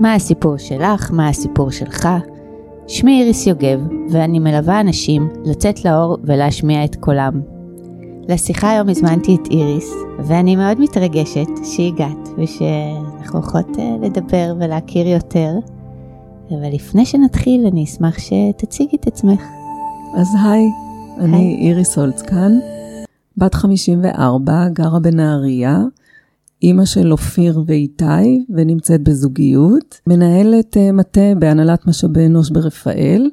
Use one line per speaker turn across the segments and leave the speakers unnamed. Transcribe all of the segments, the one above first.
מה הסיפור שלך, מה הסיפור שלך. שמי איריס יוגב, ואני מלווה אנשים לצאת לאור ולהשמיע את קולם. לשיחה היום הזמנתי את איריס, ואני מאוד מתרגשת שהגעת ושאנחנו הולכות אה, לדבר ולהכיר יותר. אבל לפני שנתחיל, אני אשמח שתציגי את עצמך.
אז היי, אני איריס הולצקן, בת 54, גרה בנהריה, אימא של אופיר ואיתי, ונמצאת בזוגיות, מנהלת uh, מטה בהנהלת משאבי אנוש ברפאל,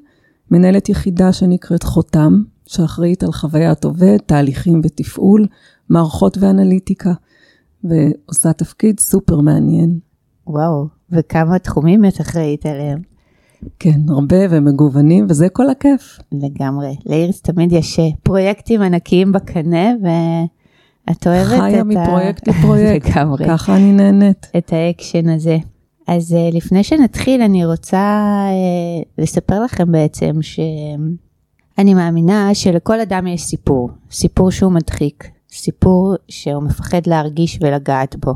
מנהלת יחידה שנקראת חותם, שאחראית על חוויית עובד, תהליכים ותפעול, מערכות ואנליטיקה, ועושה תפקיד סופר מעניין.
וואו, וכמה תחומים את אחראית עליהם.
כן, הרבה ומגוונים, וזה כל הכיף.
לגמרי. לאיריס תמיד יש אה, פרויקטים ענקיים בקנה, ואת אוהבת את ה...
חיה מפרויקט לפרויקט, לגמרי. ככה אני נהנית.
את האקשן הזה. אז אה, לפני שנתחיל, אני רוצה אה, לספר לכם בעצם שאני מאמינה שלכל אדם יש סיפור, סיפור שהוא מדחיק, סיפור שהוא מפחד להרגיש ולגעת בו.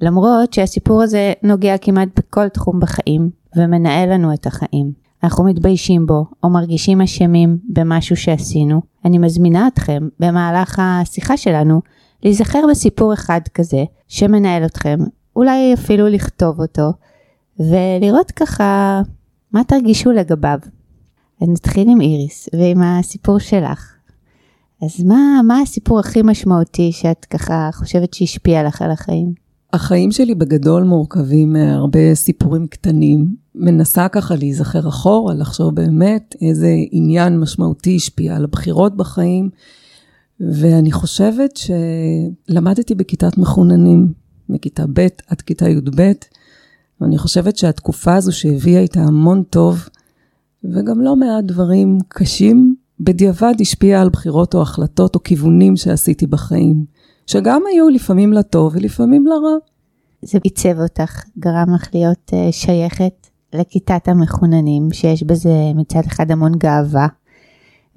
למרות שהסיפור הזה נוגע כמעט בכל תחום בחיים, ומנהל לנו את החיים. אנחנו מתביישים בו, או מרגישים אשמים במשהו שעשינו. אני מזמינה אתכם, במהלך השיחה שלנו, להיזכר בסיפור אחד כזה, שמנהל אתכם, אולי אפילו לכתוב אותו, ולראות ככה מה תרגישו לגביו. אז נתחיל עם איריס, ועם הסיפור שלך. אז מה, מה הסיפור הכי משמעותי שאת ככה חושבת שהשפיע לך על החיים?
החיים שלי בגדול מורכבים מהרבה סיפורים קטנים. מנסה ככה להיזכר אחורה, לחשוב באמת איזה עניין משמעותי השפיע על הבחירות בחיים. ואני חושבת שלמדתי בכיתת מחוננים, מכיתה ב' עד כיתה י"ב, ואני חושבת שהתקופה הזו שהביאה איתה המון טוב, וגם לא מעט דברים קשים, בדיעבד השפיעה על בחירות או החלטות או כיוונים שעשיתי בחיים. שגם היו לפעמים לטוב ולפעמים לרע.
זה עיצב אותך, גרם לך להיות uh, שייכת לכיתת המחוננים, שיש בזה מצד אחד המון גאווה,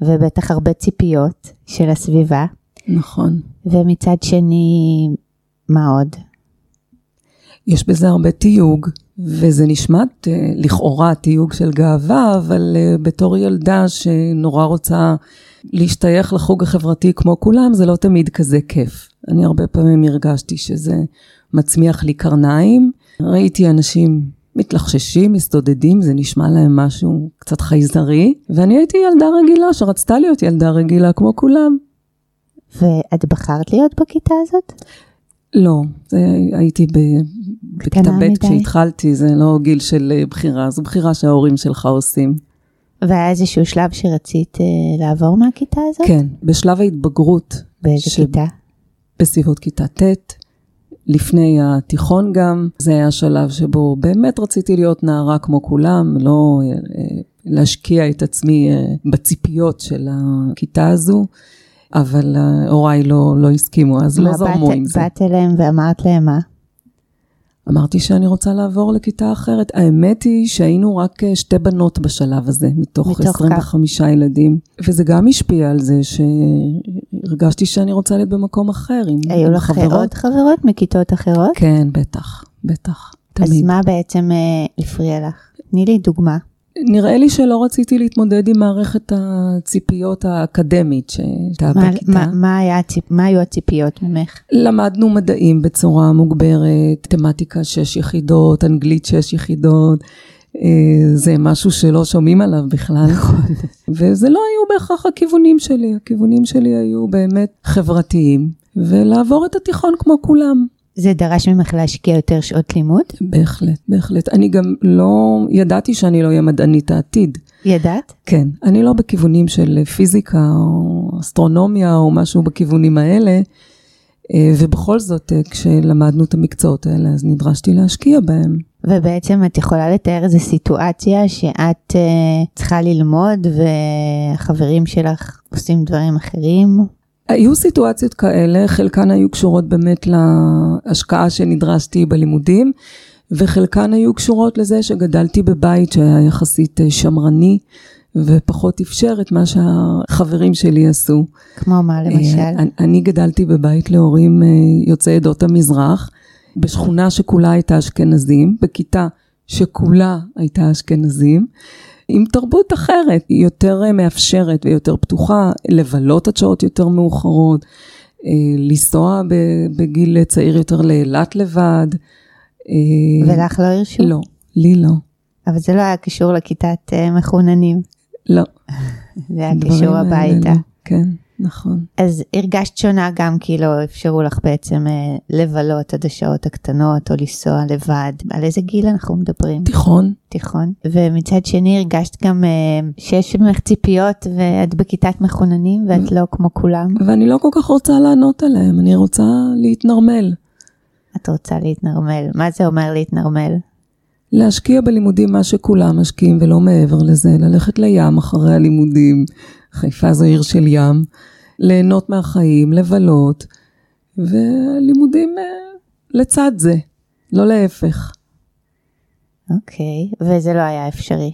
ובטח הרבה ציפיות של הסביבה.
נכון.
ומצד שני, מה עוד?
יש בזה הרבה תיוג, וזה נשמט uh, לכאורה תיוג של גאווה, אבל uh, בתור ילדה שנורא רוצה להשתייך לחוג החברתי כמו כולם, זה לא תמיד כזה כיף. אני הרבה פעמים הרגשתי שזה מצמיח לי קרניים. ראיתי אנשים מתלחששים, מסתודדים, זה נשמע להם משהו קצת חייזרי, ואני הייתי ילדה רגילה שרצתה להיות ילדה רגילה כמו כולם.
ואת בחרת להיות בכיתה הזאת?
לא, זה, הייתי ב, בכיתה ב' כשהתחלתי, זה לא גיל של אה, בחירה, זו בחירה שההורים שלך עושים.
והיה איזשהו שלב שרצית uh, לעבור מהכיתה הזאת?
כן, בשלב ההתבגרות.
באיזה ש... כיתה?
בסביבות כיתה ט', לפני התיכון גם, זה היה שלב שבו באמת רציתי להיות נערה כמו כולם, לא uh, להשקיע את עצמי uh, בציפיות של הכיתה הזו. אבל הוריי לא, לא הסכימו, אז לא זרמו עם זה.
באת אליהם ואמרת להם מה?
אמרתי שאני רוצה לעבור לכיתה אחרת. האמת היא שהיינו רק אה, שתי בנות בשלב הזה, מתוך, מתוך 25 כך. ילדים. וזה גם השפיע על זה שהרגשתי שאני רוצה להיות במקום אחר,
היו לך עוד חברות מכיתות אחרות?
כן, בטח, בטח, תמיד.
אז מה בעצם אה, הפריע לך? תני לי דוגמה.
נראה לי שלא רציתי להתמודד עם מערכת הציפיות האקדמית שהייתה בכיתה.
מה, מה, היה, מה היו הציפיות ממך?
למדנו מדעים בצורה מוגברת, תמטיקה שש יחידות, אנגלית שש יחידות. אה, זה משהו שלא שומעים עליו בכלל. נכון. וזה לא היו בהכרח הכיוונים שלי, הכיוונים שלי היו באמת חברתיים, ולעבור את התיכון כמו כולם.
זה דרש ממך להשקיע יותר שעות לימוד?
בהחלט, בהחלט. אני גם לא, ידעתי שאני לא אהיה מדענית העתיד.
ידעת?
כן. אני לא בכיוונים של פיזיקה או אסטרונומיה או משהו בכיוונים האלה, אה, ובכל זאת, אה, כשלמדנו את המקצועות האלה, אז נדרשתי להשקיע בהם.
ובעצם את יכולה לתאר איזו סיטואציה שאת uh, צריכה ללמוד והחברים שלך עושים דברים אחרים?
היו סיטואציות כאלה, חלקן היו קשורות באמת להשקעה שנדרשתי בלימודים, וחלקן היו קשורות לזה שגדלתי בבית שהיה יחסית אה, שמרני, ופחות אפשר את מה שהחברים שלי עשו.
כמו מה אה, למשל?
אני גדלתי בבית להורים אה, יוצאי עדות המזרח, בשכונה שכולה הייתה אשכנזים, בכיתה שכולה הייתה אשכנזים, עם תרבות אחרת, היא יותר מאפשרת ויותר פתוחה, לבלות עד שעות יותר מאוחרות, לנסוע בגיל צעיר יותר לאילת לבד.
ולך לא הרשו?
לא, לי לא.
אבל זה לא היה קשור לכיתת מחוננים.
לא.
זה היה קשור הביתה.
לא. כן, נכון.
אז הרגשת שונה גם כי לא אפשרו לך בעצם אה, לבלות עד השעות הקטנות או לנסוע לבד. על איזה גיל אנחנו מדברים?
תיכון.
תיכון. ומצד שני הרגשת גם אה, שיש ממך ציפיות ואת בכיתת מחוננים ואת לא כמו כולם.
ואני לא כל כך רוצה לענות עליהם, אני רוצה להתנרמל.
את רוצה להתנרמל. מה זה אומר להתנרמל?
להשקיע בלימודים מה שכולם משקיעים ולא מעבר לזה, ללכת לים אחרי הלימודים, חיפה זו עיר של ים, ליהנות מהחיים, לבלות, ולימודים אה, לצד זה, לא להפך.
אוקיי, okay, וזה לא היה אפשרי.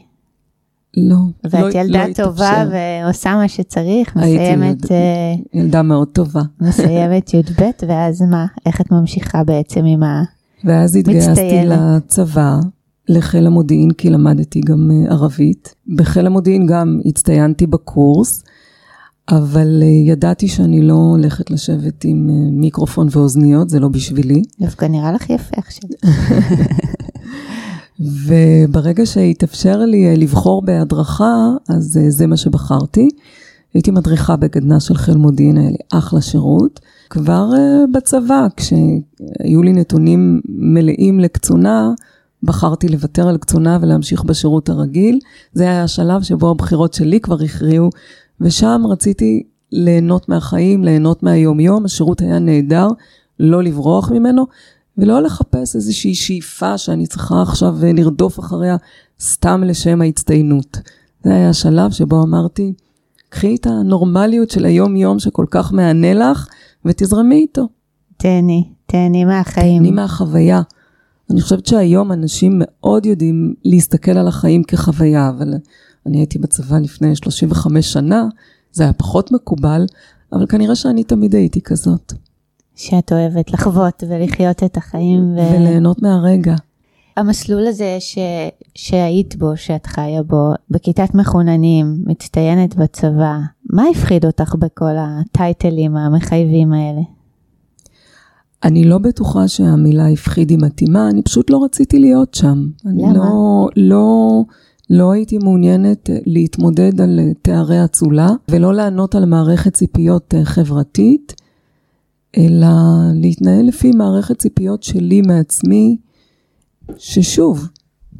לא,
ואת
לא,
ילדה
לא
טובה
התאפשר.
ועושה מה שצריך, מסיימת,
ילד,
אה,
ילדה מאוד טובה.
מסיימת י"ב, ואז מה? איך את ממשיכה בעצם עם ה...
ואז התגייסתי. לצבא, לחיל המודיעין, כי למדתי גם אה, ערבית. בחיל המודיעין גם הצטיינתי בקורס, אבל אה, ידעתי שאני לא הולכת לשבת עם אה, מיקרופון ואוזניות, זה לא בשבילי.
דווקא נראה לך יפה עכשיו.
וברגע שהתאפשר לי אה, לבחור בהדרכה, אז זה מה שבחרתי. הייתי מדריכה בגדנ"ע של חיל מודיעין, היה לי אחלה שירות. כבר בצבא, כשהיו לי נתונים מלאים לקצונה, בחרתי לוותר על קצונה ולהמשיך בשירות הרגיל. זה היה השלב שבו הבחירות שלי כבר הכריעו, ושם רציתי ליהנות מהחיים, ליהנות מהיום-יום, השירות היה נהדר, לא לברוח ממנו, ולא לחפש איזושהי שאיפה שאני צריכה עכשיו אה, לרדוף אחריה סתם לשם ההצטיינות. זה היה השלב שבו אמרתי, קחי את הנורמליות של היום-יום שכל כך מהנה לך, ותזרמי איתו.
תהני, תהני מהחיים.
תהני מהחוויה. אני חושבת שהיום אנשים מאוד יודעים להסתכל על החיים כחוויה, אבל אני הייתי בצבא לפני 35 שנה, זה היה פחות מקובל, אבל כנראה שאני תמיד הייתי כזאת.
שאת אוהבת לחוות ולחיות את החיים. ו...
וליהנות מהרגע.
המסלול הזה ש... שהיית בו, שאת חיה בו, בכיתת מחוננים, מצטיינת בצבא, מה הפחיד אותך בכל הטייטלים המחייבים האלה?
אני לא בטוחה שהמילה הפחיד היא מתאימה, אני פשוט לא רציתי להיות שם. אני
למה?
לא, לא, לא הייתי מעוניינת אה, להתמודד על אה, תארי אצולה, ולא לענות על מערכת ציפיות אה, חברתית, אלא להתנהל לפי מערכת ציפיות שלי מעצמי, ששוב,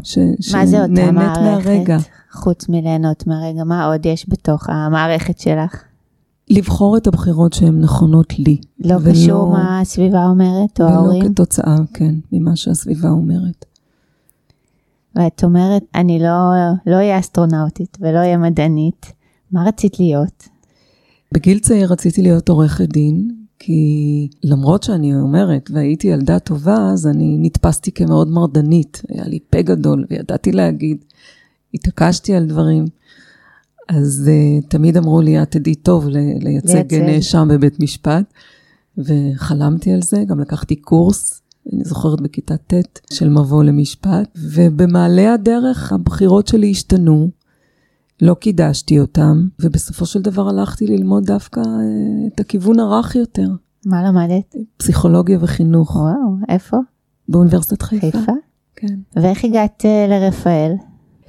ש,
מה זה אותה מערכת?
מהרגע.
חוץ מליהנות מהרגע, מה עוד יש בתוך המערכת שלך?
לבחור את הבחירות שהן נכונות לי.
לא
ולא-
קשור מה הסביבה אומרת או
ולא
ההורים?
כתוצאה, כן, ממה שהסביבה אומרת.
ואת אומרת, אני לא לא אהיה אסטרונאוטית ולא אהיה מדענית, מה רצית להיות?
בגיל צעיר רציתי להיות עורכת דין, כי למרות שאני אומרת, והייתי ילדה טובה, אז אני נתפסתי כמאוד מרדנית. היה לי פה גדול וידעתי להגיד, התעקשתי על דברים. אז uh, תמיד אמרו לי, את תדעי טוב לייצג. נאשם בבית משפט, וחלמתי על זה, גם לקחתי קורס, אני זוכרת בכיתה ט' של מבוא למשפט, ובמעלה הדרך הבחירות שלי השתנו, לא קידשתי אותם, ובסופו של דבר הלכתי ללמוד דווקא אה, את הכיוון הרך יותר,
מה למדת?
פסיכולוגיה וחינוך,
וואו, איפה?
באוניברסיטת חיפה.
חיפה?
כן.
ואיך הגעת אה, לרפאל?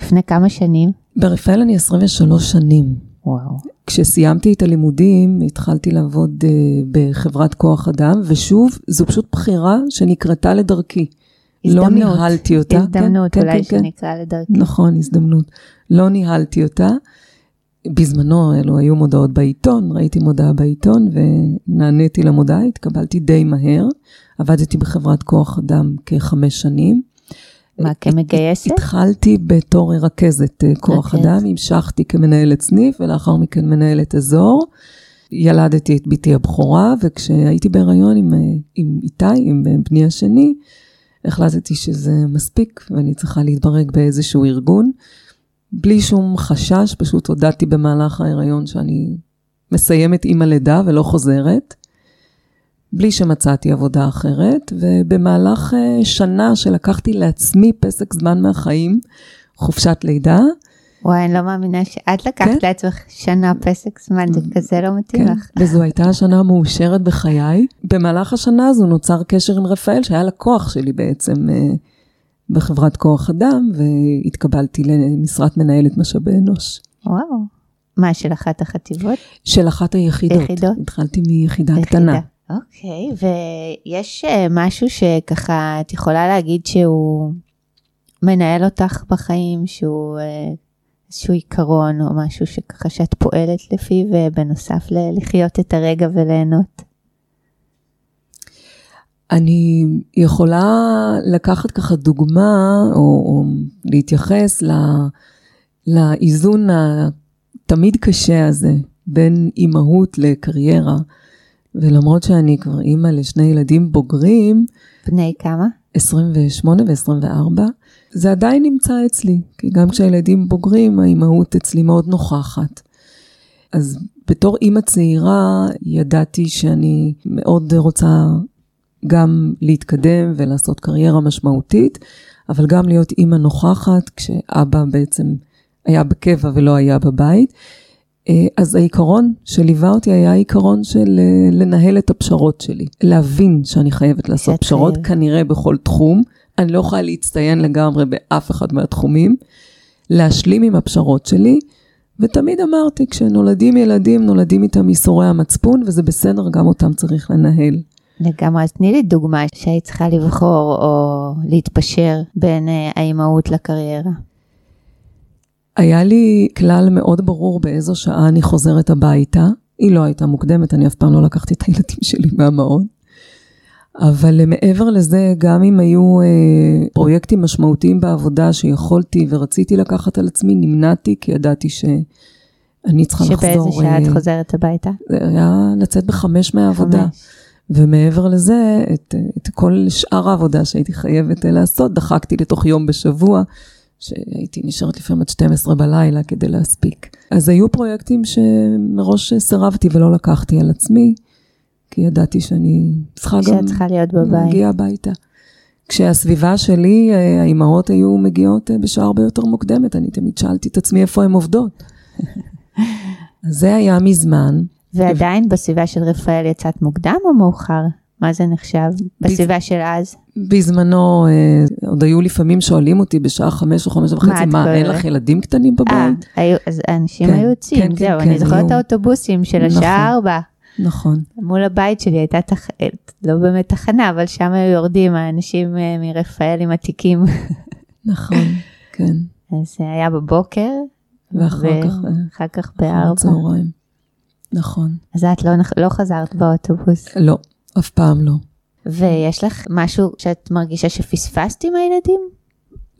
לפני כמה שנים?
ברפאל אני 23 שנים.
וואו.
כשסיימתי את הלימודים, התחלתי לעבוד uh, בחברת כוח אדם, ושוב, זו פשוט בחירה שנקרתה לדרכי. לא
הזדמנות.
ניהלתי אותה.
הזדמנות,
כן,
אולי
כן, כן.
שנקרא לדרכי.
נכון, הזדמנות. לא ניהלתי אותה. בזמנו אלו היו מודעות בעיתון, ראיתי מודעה בעיתון ונעניתי למודעה, התקבלתי די מהר. עבדתי בחברת כוח אדם כחמש שנים.
מה, כמגייסת?
התחלתי בתור רכזת אה, כוח
רכז.
אדם, המשכתי כמנהלת סניף ולאחר מכן מנהלת אזור. ילדתי את בתי הבכורה, וכשהייתי בהיריון עם, אה, עם איתי, עם אה, בני השני, החלטתי שזה מספיק ואני צריכה להתברג באיזשהו ארגון. בלי שום חשש, פשוט הודעתי במהלך ההיריון שאני מסיימת עם הלידה ולא חוזרת. בלי שמצאתי עבודה אחרת, ובמהלך אה, שנה שלקחתי לעצמי פסק זמן מהחיים, חופשת לידה,
וואי, אני לא מאמינה שאת לקחת
כן?
לעצמך שנה פסק זמן, זה כזה לא מתאים
כן,
לך.
וזו הייתה השנה המאושרת בחיי. במהלך השנה הזו נוצר קשר עם רפאל, שהיה לקוח שלי בעצם אה, בחברת כוח אדם, והתקבלתי למשרת מנהלת משאבי אנוש.
וואו. מה, של אחת החטיבות?
של אחת היחידות.
יחידות?
התחלתי מיחידה קטנה.
אוקיי, ויש אה, משהו שככה את יכולה להגיד שהוא מנהל אותך בחיים, שהוא אה, איזשהו עיקרון או משהו שככה שאת פועלת לפיו, ובנוסף ללחיות את הרגע וליהנות.
אני יכולה לקחת ככה דוגמה, או, או להתייחס ל, לאיזון התמיד קשה הזה בין אימהות לקריירה, ולמרות שאני כבר אימא לשני ילדים בוגרים,
בני כמה?
28 ו-24, זה עדיין נמצא אצלי, כי גם כשהילדים בוגרים, האימהות אצלי מאוד נוכחת. אז בתור אימא צעירה, ידעתי שאני מאוד רוצה גם להתקדם ולעשות קריירה משמעותית, אבל גם להיות אימא נוכחת, כשאבא בעצם היה בקבע ולא היה בבית. אז העיקרון שליווה אותי היה העיקרון של לנהל את הפשרות שלי, להבין שאני חייבת לעשות פשרות, חייב. כנראה בכל תחום. אני לא יכולה להצטיין לגמרי באף אחד מהתחומים, להשלים עם הפשרות שלי, ותמיד אמרתי, כשנולדים ילדים, נולדים איתם ייסורי המצפון, וזה בסדר, גם אותם צריך לנהל.
לגמרי, אז תני לי דוגמה שהיית צריכה לבחור או להתפשר בין האימהות לקריירה.
היה לי כלל מאוד ברור באיזו שעה אני חוזרת הביתה. היא לא הייתה מוקדמת, אני אף פעם לא לקחתי את הילדים שלי מהמעון. אבל מעבר לזה, גם אם היו אה, פרויקטים משמעותיים בעבודה שיכולתי ורציתי לקחת על עצמי, נמנעתי, כי ידעתי שאני צריכה
שבאיזה
לחזור.
שבאיזה שעה אה, את חוזרת הביתה?
זה היה לצאת בחמש מהעבודה. חמש. ומעבר לזה, את, את כל שאר העבודה שהייתי חייבת לעשות, דחקתי לתוך יום בשבוע. שהייתי נשארת לפעמים עד 12 בלילה כדי להספיק. אז היו פרויקטים שמראש סירבתי ולא לקחתי על עצמי, כי ידעתי שאני צריכה גם
צריכה להיות בבית.
להגיע הביתה. כשהסביבה שלי, האימהות היו מגיעות בשעה הרבה יותר מוקדמת, אני תמיד שאלתי את עצמי איפה הן עובדות. אז זה היה מזמן.
ועדיין בסביבה של רפאל יצאת מוקדם או מאוחר? מה זה נחשב בסביבה של אז?
בזמנו, אה, עוד היו לפעמים שואלים אותי בשעה חמש או חמש וחצי, מה, אין לך ילדים קטנים בבית?
אה, אז אנשים היו יוצאים,
כן,
זהו,
כן,
אני זוכרת את האוטובוסים של השעה ארבע.
נכון.
מול הבית שלי הייתה, תח... לא באמת תחנה, אבל שם היו יורדים האנשים אה, מרפאל עם התיקים.
נכון, כן.
אז זה היה בבוקר,
ואחר כך,
אחר כך בארבע.
צהריים. נכון.
אז את לא, לא חזרת באוטובוס.
לא, אף פעם לא.
ויש לך משהו שאת מרגישה שפספסת עם הילדים?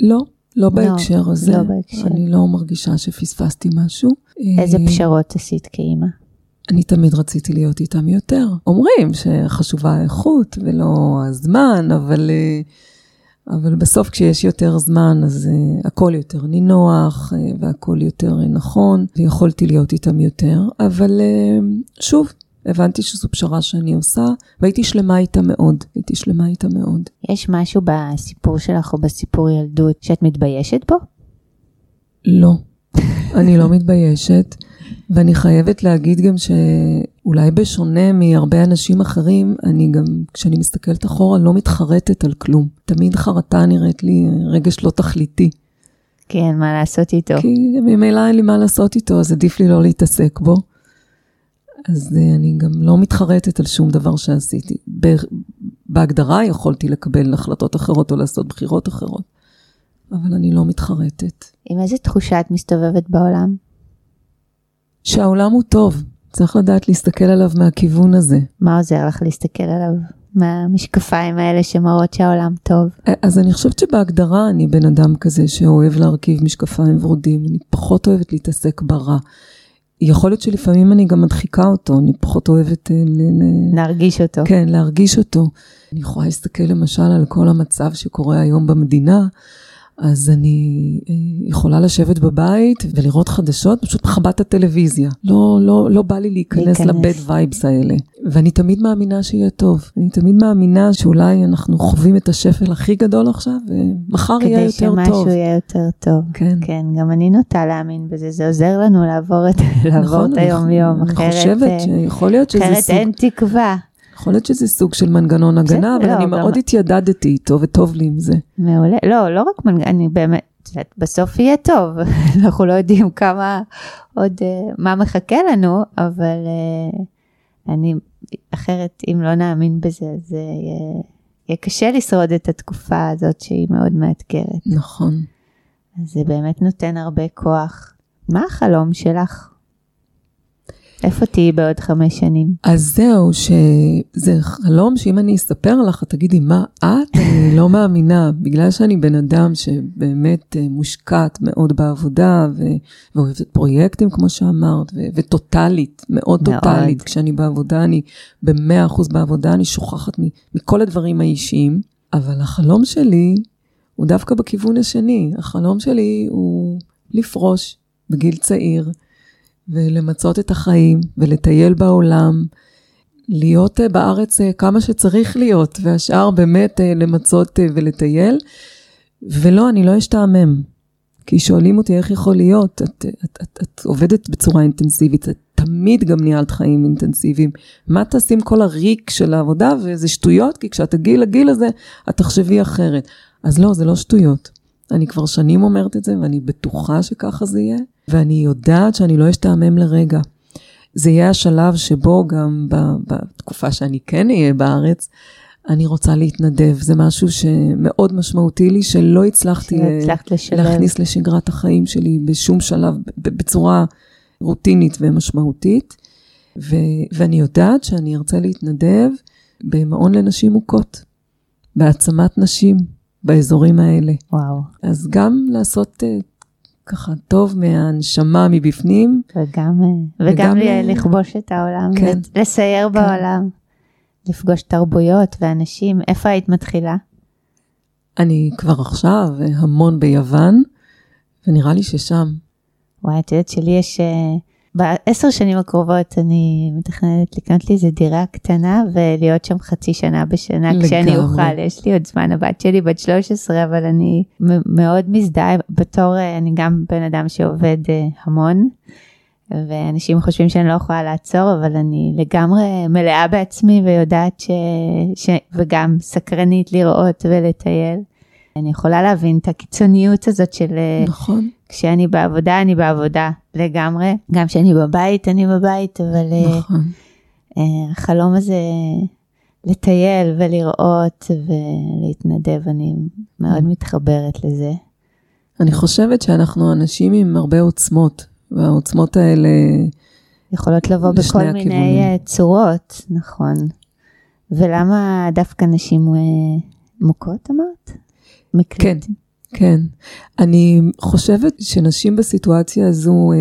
לא, לא בהקשר
לא,
הזה.
לא בהקשר.
אני לא מרגישה שפספסתי משהו.
איזה פשרות עשית כאימא?
אני תמיד רציתי להיות איתם יותר. אומרים שחשובה האיכות ולא הזמן, אבל, אבל בסוף כשיש יותר זמן אז הכל יותר נינוח והכל יותר נכון, ויכולתי להיות איתם יותר. אבל שוב, הבנתי שזו פשרה שאני עושה, והייתי שלמה איתה מאוד, הייתי שלמה איתה מאוד.
יש משהו בסיפור שלך או בסיפור ילדות שאת מתביישת בו?
לא, אני לא מתביישת, ואני חייבת להגיד גם שאולי בשונה מהרבה אנשים אחרים, אני גם, כשאני מסתכלת אחורה, לא מתחרטת על כלום. תמיד חרטה נראית לי רגש לא תכליתי.
כן, מה לעשות איתו?
כי ממילא אין לי מה לעשות איתו, אז עדיף לי לא להתעסק בו. אז אני גם לא מתחרטת על שום דבר שעשיתי. בהגדרה יכולתי לקבל החלטות אחרות או לעשות בחירות אחרות, אבל אני לא מתחרטת.
עם איזה תחושה את מסתובבת בעולם?
שהעולם הוא טוב, צריך לדעת להסתכל עליו מהכיוון הזה.
מה עוזר לך להסתכל עליו? מהמשקפיים האלה שמראות שהעולם טוב.
אז אני חושבת שבהגדרה אני בן אדם כזה שאוהב להרכיב משקפיים ורודים, אני פחות אוהבת להתעסק ברע. יכול להיות שלפעמים אני גם מדחיקה אותו, אני פחות אוהבת...
להרגיש אותו.
כן, להרגיש אותו. אני יכולה להסתכל למשל על כל המצב שקורה היום במדינה, אז אני אה, יכולה לשבת בבית ולראות חדשות, פשוט מכבה את הטלוויזיה. לא, לא, לא בא לי להיכנס לבד וייבס האלה. ואני תמיד מאמינה שיהיה טוב. אני תמיד מאמינה שאולי אנחנו חווים את השפל הכי גדול עכשיו, ומחר יהיה יותר טוב.
כדי שמשהו יהיה יותר טוב.
כן.
כן, גם אני נוטה להאמין בזה, זה עוזר לנו לעבור את, לעבור נכון, את היום-יום.
אני אחרת, חושבת אה, שיכול להיות שזה
אחרת סוג... אין תקווה.
יכול להיות שזה סוג של מנגנון הגנה, אבל לא, אני מאוד התיידדתי איתו וטוב לי עם זה.
מעולה, לא, לא רק מנגנון, אני באמת, בסוף יהיה טוב, אנחנו לא יודעים כמה עוד, uh, מה מחכה לנו, אבל uh, אני, אחרת, אם לא נאמין בזה, זה יהיה, יהיה קשה לשרוד את התקופה הזאת שהיא מאוד מאתגרת.
נכון.
אז זה באמת נותן הרבה כוח. מה החלום שלך? איפה תהיי בעוד חמש שנים?
אז זהו, שזה חלום שאם אני אספר לך, את תגידי, מה את? אני לא מאמינה, בגלל שאני בן אדם שבאמת אה, מושקעת מאוד בעבודה, ו- ואוהבת פרויקטים, כמו שאמרת, ו- וטוטאלית, מאוד, מאוד טוטאלית. כשאני בעבודה, אני במאה אחוז בעבודה, אני שוכחת מכל הדברים האישיים, אבל החלום שלי הוא דווקא בכיוון השני. החלום שלי הוא לפרוש בגיל צעיר. ולמצות את החיים ולטייל בעולם, להיות אה, בארץ אה, כמה שצריך להיות, והשאר באמת אה, למצות ולטייל. ולא, אני לא אשתעמם. כי שואלים אותי איך יכול להיות, את, את, את, את עובדת בצורה אינטנסיבית, את תמיד גם ניהלת חיים אינטנסיביים. מה תעשי עם כל הריק של העבודה, וזה שטויות, כי כשאת תגיעי לגיל הזה, את תחשבי אחרת. אז לא, זה לא שטויות. אני כבר שנים אומרת את זה, ואני בטוחה שככה זה יהיה. ואני יודעת שאני לא אשתעמם לרגע. זה יהיה השלב שבו גם בתקופה שאני כן אהיה בארץ, אני רוצה להתנדב. זה משהו שמאוד משמעותי לי, שלא הצלחתי להכניס לשגרת החיים שלי בשום שלב, בצורה רוטינית ומשמעותית. ו- ואני יודעת שאני ארצה להתנדב במעון לנשים מוכות, בהעצמת נשים באזורים האלה.
וואו.
אז גם לעשות uh, ככה טוב מהנשמה מבפנים.
וגם, וגם, וגם לכבוש את העולם, כן, לסייר כן. בעולם, לפגוש תרבויות ואנשים. איפה היית מתחילה?
אני כבר עכשיו המון ביוון, ונראה לי ששם.
וואי, את יודעת שלי יש... Uh, בעשר שנים הקרובות אני מתכננת לקנות לי איזה דירה קטנה ולהיות שם חצי שנה בשנה לגמרי. כשאני אוכל. יש לי עוד זמן, הבת שלי בת 13, אבל אני מאוד מזדהה בתור, אה, אני גם בן אדם שעובד אה, המון. ואנשים חושבים שאני לא יכולה לעצור, אבל אני לגמרי מלאה בעצמי ויודעת ש... ש... וגם סקרנית לראות ולטייל. אני יכולה להבין את הקיצוניות הזאת של...
אה, נכון.
כשאני בעבודה, אני בעבודה לגמרי. גם כשאני בבית, אני בבית, אבל... אה, נכון. Uh, החלום הזה לטייל ולראות ולהתנדב, אני מאוד mm. מתחברת לזה.
אני חושבת שאנחנו אנשים עם הרבה עוצמות, והעוצמות האלה...
יכולות לבוא בכל הכיוונים. מיני צורות, נכון. ולמה דווקא נשים מוכות אמרת?
מקלטים. כן, כן. אני חושבת שנשים בסיטואציה הזו אה,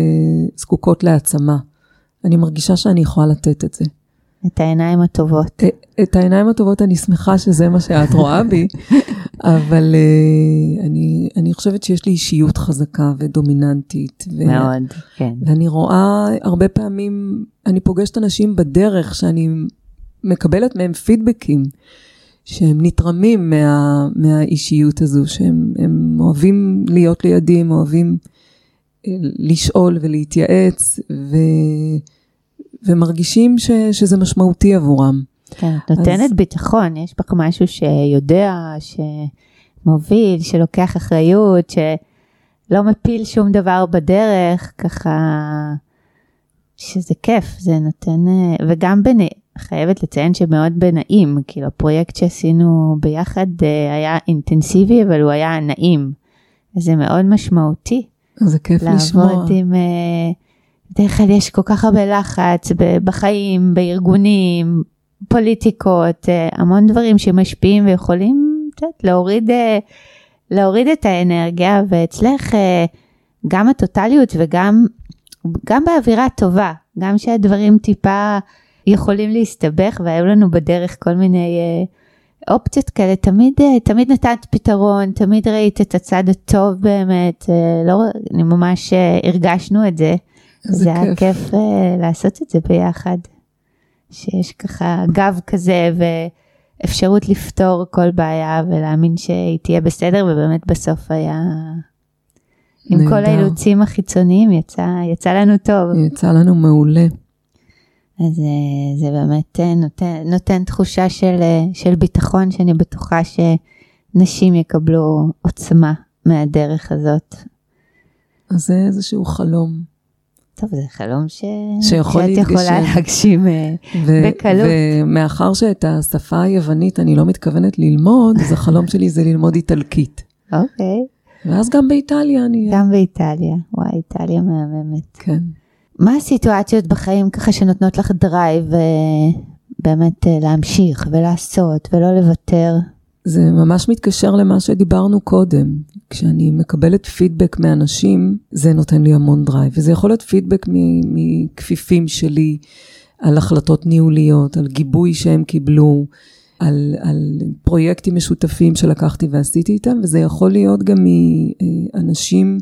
זקוקות להעצמה. אני מרגישה שאני יכולה לתת את זה.
את העיניים הטובות. את,
אה, את העיניים הטובות, אני שמחה שזה מה שאת רואה בי, אבל uh, אני, אני חושבת שיש לי אישיות חזקה ודומיננטית.
ו, מאוד, כן.
ואני רואה הרבה פעמים, אני פוגשת אנשים בדרך שאני מקבלת מהם פידבקים. שהם נתרמים מה, מהאישיות הזו, שהם אוהבים להיות לידי, הם אוהבים אה, לשאול ולהתייעץ, ו, ומרגישים ש, שזה משמעותי עבורם.
כן, את נותנת אז... ביטחון, יש בך משהו שיודע, שמוביל, שלוקח אחריות, שלא מפיל שום דבר בדרך, ככה, שזה כיף, זה נותן, אה, וגם ביני, חייבת לציין שמאוד בנעים, כאילו הפרויקט שעשינו ביחד אה, היה אינטנסיבי, אבל הוא היה נעים. זה מאוד משמעותי.
זה כיף לשמוע.
לעבוד עם... אה, בדרך כלל יש כל כך הרבה לחץ בחיים, בארגונים, פוליטיקות, אה, המון דברים שמשפיעים ויכולים תת, להוריד, להוריד את האנרגיה, ואצלך גם הטוטליות וגם גם באווירה טובה, גם שהדברים טיפה יכולים להסתבך והיו לנו בדרך כל מיני אופציות כאלה, תמיד, אה, תמיד נתת פתרון, תמיד ראית את הצד הטוב באמת, אה, לא, אני ממש אה, הרגשנו את זה. זה היה
כיף.
אה, לעשות את זה ביחד. שיש ככה גב כזה ואפשרות לפתור כל בעיה ולהאמין שהיא תהיה בסדר ובאמת בסוף היה עם כל
נהדר.
האילוצים החיצוניים יצא, יצא לנו טוב.
יצא לנו מעולה.
אז אה, זה באמת אה, נותן, נותן תחושה של, אה, של ביטחון שאני בטוחה שנשים יקבלו עוצמה מהדרך הזאת.
אז זה איזשהו חלום.
טוב, זה חלום ש...
שיכול
שאת יכולה
להתגשם.
להגשים אה,
ו-
בקלות.
ומאחר שאת השפה היוונית אני לא מתכוונת ללמוד, אז החלום שלי זה ללמוד איטלקית.
אוקיי.
ואז גם באיטליה אני...
גם באיטליה, וואי, איטליה מהממת.
כן.
מה הסיטואציות בחיים ככה שנותנות לך drive אה, באמת אה, להמשיך ולעשות ולא לוותר?
זה ממש מתקשר למה שדיברנו קודם. כשאני מקבלת פידבק מאנשים, זה נותן לי המון drive. וזה יכול להיות פידבק מכפיפים שלי על החלטות ניהוליות, על גיבוי שהם קיבלו, על, על פרויקטים משותפים שלקחתי ועשיתי איתם, וזה יכול להיות גם מאנשים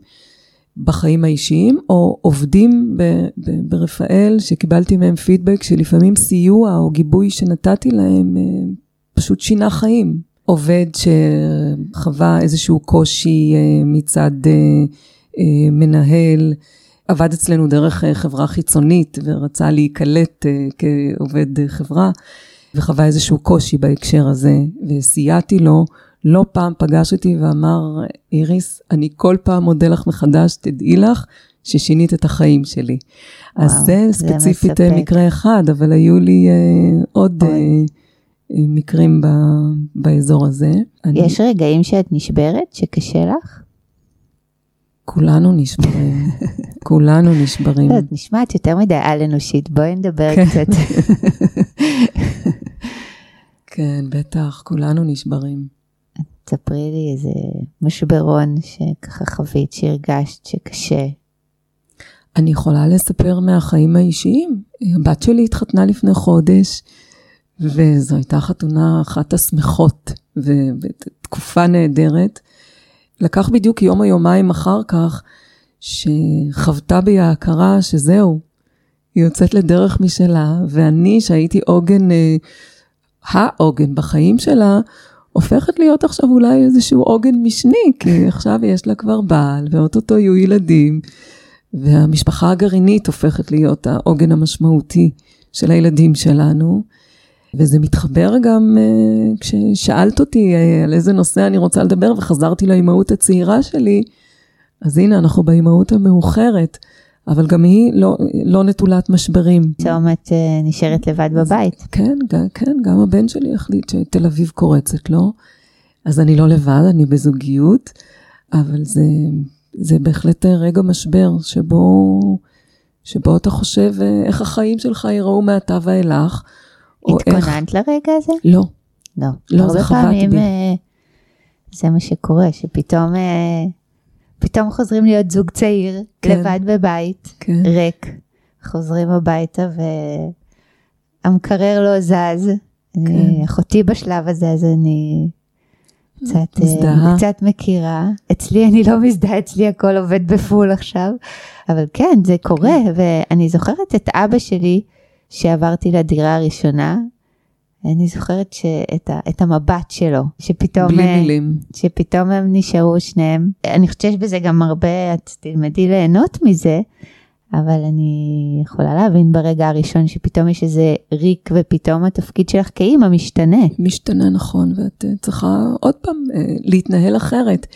בחיים האישיים, או עובדים ב- ב- ברפאל שקיבלתי מהם פידבק שלפעמים סיוע או גיבוי שנתתי להם אה, פשוט שינה חיים. עובד שחווה איזשהו קושי אה, מצד אה, מנהל, עבד אצלנו דרך חברה חיצונית ורצה להיקלט כעובד חברה, וחווה איזשהו קושי בהקשר הזה, וסייעתי לו. לא פעם פגש אותי ואמר, איריס, אני כל פעם מודה לך מחדש, תדעי לך ששינית את החיים שלי. אז
וואו,
זה
זה
ספציפית אה,
מספק.
מקרה אחד, אבל היו לי אה, עוד. אה, אה, מקרים ב, באזור הזה. אני,
יש רגעים שאת נשברת, שקשה לך?
כולנו נשברים, כולנו נשברים.
לא, את נשמעת יותר מדי על אנושית, בואי נדבר
כן.
קצת.
כן, בטח, כולנו נשברים.
תספרי לי איזה משברון שככה חווית, שהרגשת שקשה.
אני יכולה לספר מהחיים האישיים. הבת שלי התחתנה לפני חודש, וזו הייתה חתונה אחת השמחות, ותקופה נהדרת. לקח בדיוק יום או יומיים אחר כך, שחוותה בי ההכרה שזהו, היא יוצאת לדרך משלה, ואני, שהייתי עוגן, אה, העוגן בחיים שלה, הופכת להיות עכשיו אולי איזשהו עוגן משני, כי עכשיו יש לה כבר בעל, ואו-טו-טו יהיו ילדים, והמשפחה הגרעינית הופכת להיות העוגן המשמעותי של הילדים שלנו. וזה מתחבר גם אה, כששאלת אותי אה, על איזה נושא אני רוצה לדבר וחזרתי לאימהות הצעירה שלי, אז הנה אנחנו באימהות המאוחרת, אבל גם היא לא, לא נטולת משברים.
את אה, נשארת לבד בבית.
כן, גם, כן, גם הבן שלי החליט שתל אביב קורצת לו, אז אני לא לבד, אני בזוגיות, אבל זה, זה בהחלט רגע משבר שבו, שבו אתה חושב אה, איך החיים שלך ייראו מעתה ואילך. או איך...
התכוננת לרגע הזה?
לא,
לא.
לא, זה
הרבה
חבט
פעמים
בי.
אה, זה מה שקורה, שפתאום פתאום חוזרים להיות זוג צעיר,
כן.
לבד בבית,
כן,
ריק, חוזרים הביתה והמקרר לא זז. אני- אחותי בשלב הזה, אז אני קצת, אה,
מזדהה.
קצת מכירה. אצלי אני לא מזדהה, אצלי הכל עובד בפול עכשיו. אבל כן, זה קורה, ואני זוכרת את אבא שלי, שעברתי לדירה הראשונה, אני זוכרת שאת ה, את המבט שלו, שפתאום,
בלי
אה,
מילים.
שפתאום הם נשארו שניהם. אני חושבת שיש בזה גם הרבה, את תלמדי ליהנות מזה, אבל אני יכולה להבין ברגע הראשון שפתאום יש איזה ריק ופתאום התפקיד שלך כאימא משתנה.
משתנה נכון, ואת אה, צריכה עוד פעם אה, להתנהל אחרת.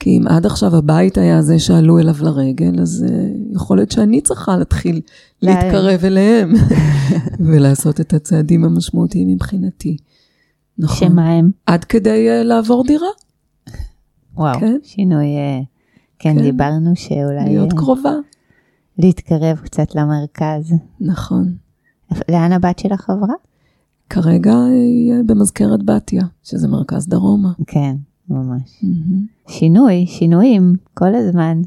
כי אם עד עכשיו הבית היה זה שעלו אליו לרגל, אז אה, יכול להיות שאני צריכה להתחיל
לה-
להתקרב אליהם ולעשות את הצעדים המשמעותיים מבחינתי. נכון.
שמה הם?
עד כדי אה, לעבור דירה,
וואו,
כן.
שינוי, אה, כן,
כן.
דיברנו שאולי
להיות קרובה.
להתקרב קצת למרכז.
נכון.
לאן הבת שלך עברה?
כרגע היא במזכרת בתיה, שזה מרכז דרומה.
כן, ממש.
מהמם.
שינוי, שינויים, כל הזמן.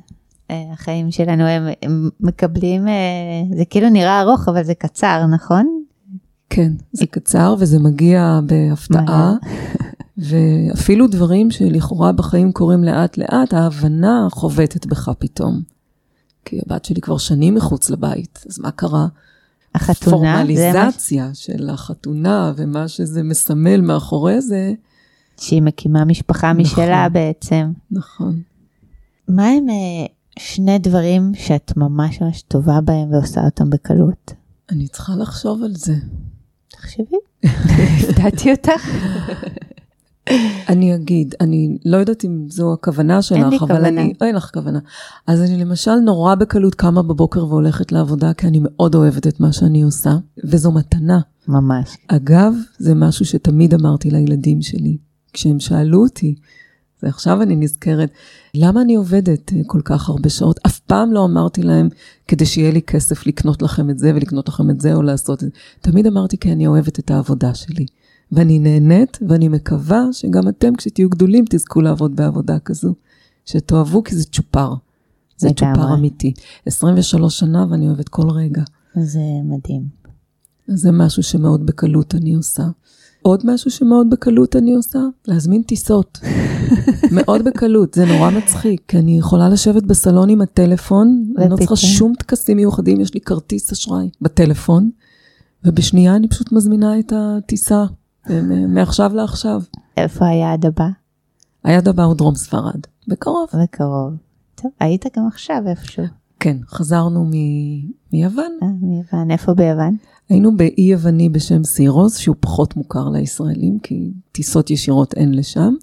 אה, החיים שלנו הם, הם מקבלים, אה, זה כאילו נראה ארוך, אבל זה קצר, נכון?
כן, זה קצר וזה מגיע בהפתעה, ואפילו דברים שלכאורה בחיים קורים לאט לאט, ההבנה חובטת בך פתאום. כי הבת שלי כבר שנים מחוץ לבית, אז מה קרה?
החתונה,
פורמליזציה של החתונה ומה שזה מסמל מאחורי זה.
שהיא מקימה משפחה נכון, משלה בעצם.
נכון.
מה הם אה, שני דברים שאת ממש ממש טובה בהם ועושה אותם בקלות?
אני צריכה לחשוב על זה.
תחשבי, הפתעתי אותך.
אני אגיד, אני לא יודעת אם זו הכוונה שלך, אין לי אבל כוונה. אני, אין לך כוונה. אז אני למשל נורא בקלות קמה בבוקר והולכת לעבודה, כי אני מאוד אוהבת את מה שאני עושה, וזו מתנה.
ממש.
אגב, זה משהו שתמיד אמרתי לילדים שלי, כשהם שאלו אותי, ועכשיו אני נזכרת, למה אני עובדת אה, כל כך הרבה שעות? אף פעם לא אמרתי להם, כדי שיהיה לי כסף לקנות לכם את זה ולקנות לכם את זה או לעשות את זה. תמיד אמרתי, כי אני אוהבת את העבודה שלי. ואני נהנית, ואני מקווה שגם אתם, כשתהיו גדולים, תזכו לעבוד בעבודה כזו. שתאהבו, כי זה צ'ופר. זה צ'ופר אמיתי. 23 שנה ואני אוהבת כל רגע.
זה מדהים.
זה משהו שמאוד בקלות אני עושה. עוד משהו שמאוד בקלות אני עושה, להזמין טיסות. מאוד בקלות, זה נורא מצחיק, כי אני יכולה לשבת בסלון עם הטלפון, אני לא צריכה שום טקסים מיוחדים, יש לי כרטיס אשראי בטלפון, ובשנייה אני פשוט מזמינה את הטיסה, מעכשיו לעכשיו.
איפה היעד הבא?
היעד הבא הוא דרום ספרד, בקרוב.
בקרוב. טוב, היית גם עכשיו איפשהו.
כן, חזרנו מ- מיוון.
אה, מיוון, איפה ביוון?
היינו באי יווני בשם סירוס, שהוא פחות מוכר לישראלים, כי טיסות ישירות אין לשם,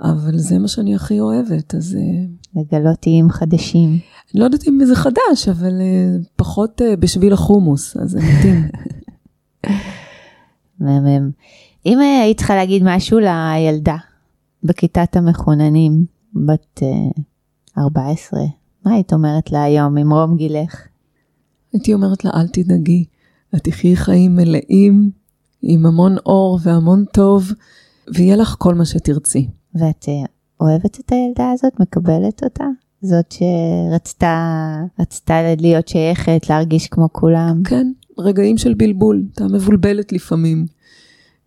אבל זה מה שאני הכי אוהבת, אז... אה,
לגלות איים חדשים.
לא יודעת אם זה חדש, אבל uh, פחות בשביל החומוס, אז זה מתאים.
מהמם. אם היית צריכה להגיד משהו לילדה בכיתת המחוננים, בת uh, 14, מה היית אומרת לה היום, ממרום גילך?
הייתי אומרת לה, אל תדאגי, את תחי חיים מלאים, עם המון אור והמון טוב, ויהיה לך כל מה שתרצי.
ואת אה, אוהבת את הילדה הזאת? מקבלת אותה? זאת שרצתה רצתה להיות שייכת, להרגיש כמו כולם?
כן, רגעים של בלבול, אתה מבולבלת לפעמים.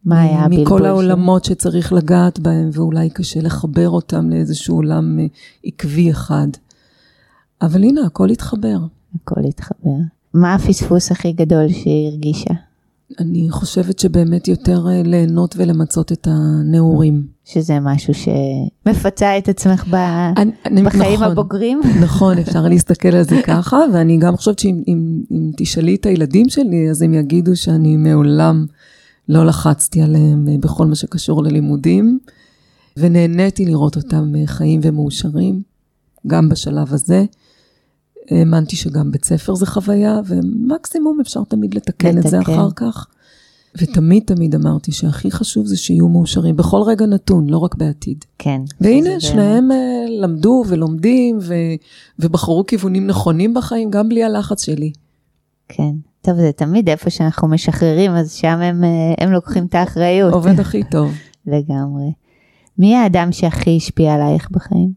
מה היה הבלבול?
מכל העולמות. שצריך לגעת בהם, ואולי קשה לחבר אותם לאיזשהו עולם אה, עקבי אחד. אבל הנה, הכל התחבר.
הכל התחבר. מה הפספוס הכי גדול שהיא הרגישה?
אני חושבת שבאמת יותר אה, ליהנות ולמצות את הנעורים.
שזה משהו שמפצה את עצמך ב... אני, אני, בחיים נכון, הבוגרים.
נכון, אפשר להסתכל על זה ככה, ואני גם חושבת שאם אם, אם תשאלי את הילדים שלי, אז הם יגידו שאני מעולם לא לחצתי עליהם אה, בכל מה שקשור ללימודים, ונהניתי לראות אותם אה, חיים ומאושרים, גם בשלב הזה. האמנתי שגם בית ספר זה חוויה, ומקסימום אפשר תמיד לתקן, לתקן. את זה אחר כך. ותמיד תמיד אמרתי שהכי חשוב זה שיהיו מאושרים בכל רגע נתון, לא רק בעתיד.
כן.
והנה, שניהם זה... אה, למדו ולומדים ו... ובחרו כיוונים נכונים בחיים, גם בלי הלחץ שלי.
כן. טוב, זה תמיד איפה שאנחנו משחררים, אז שם הם, אה, הם לוקחים את האחריות.
עובד הכי טוב.
לגמרי. מי האדם שהכי השפיע עלייך בחיים?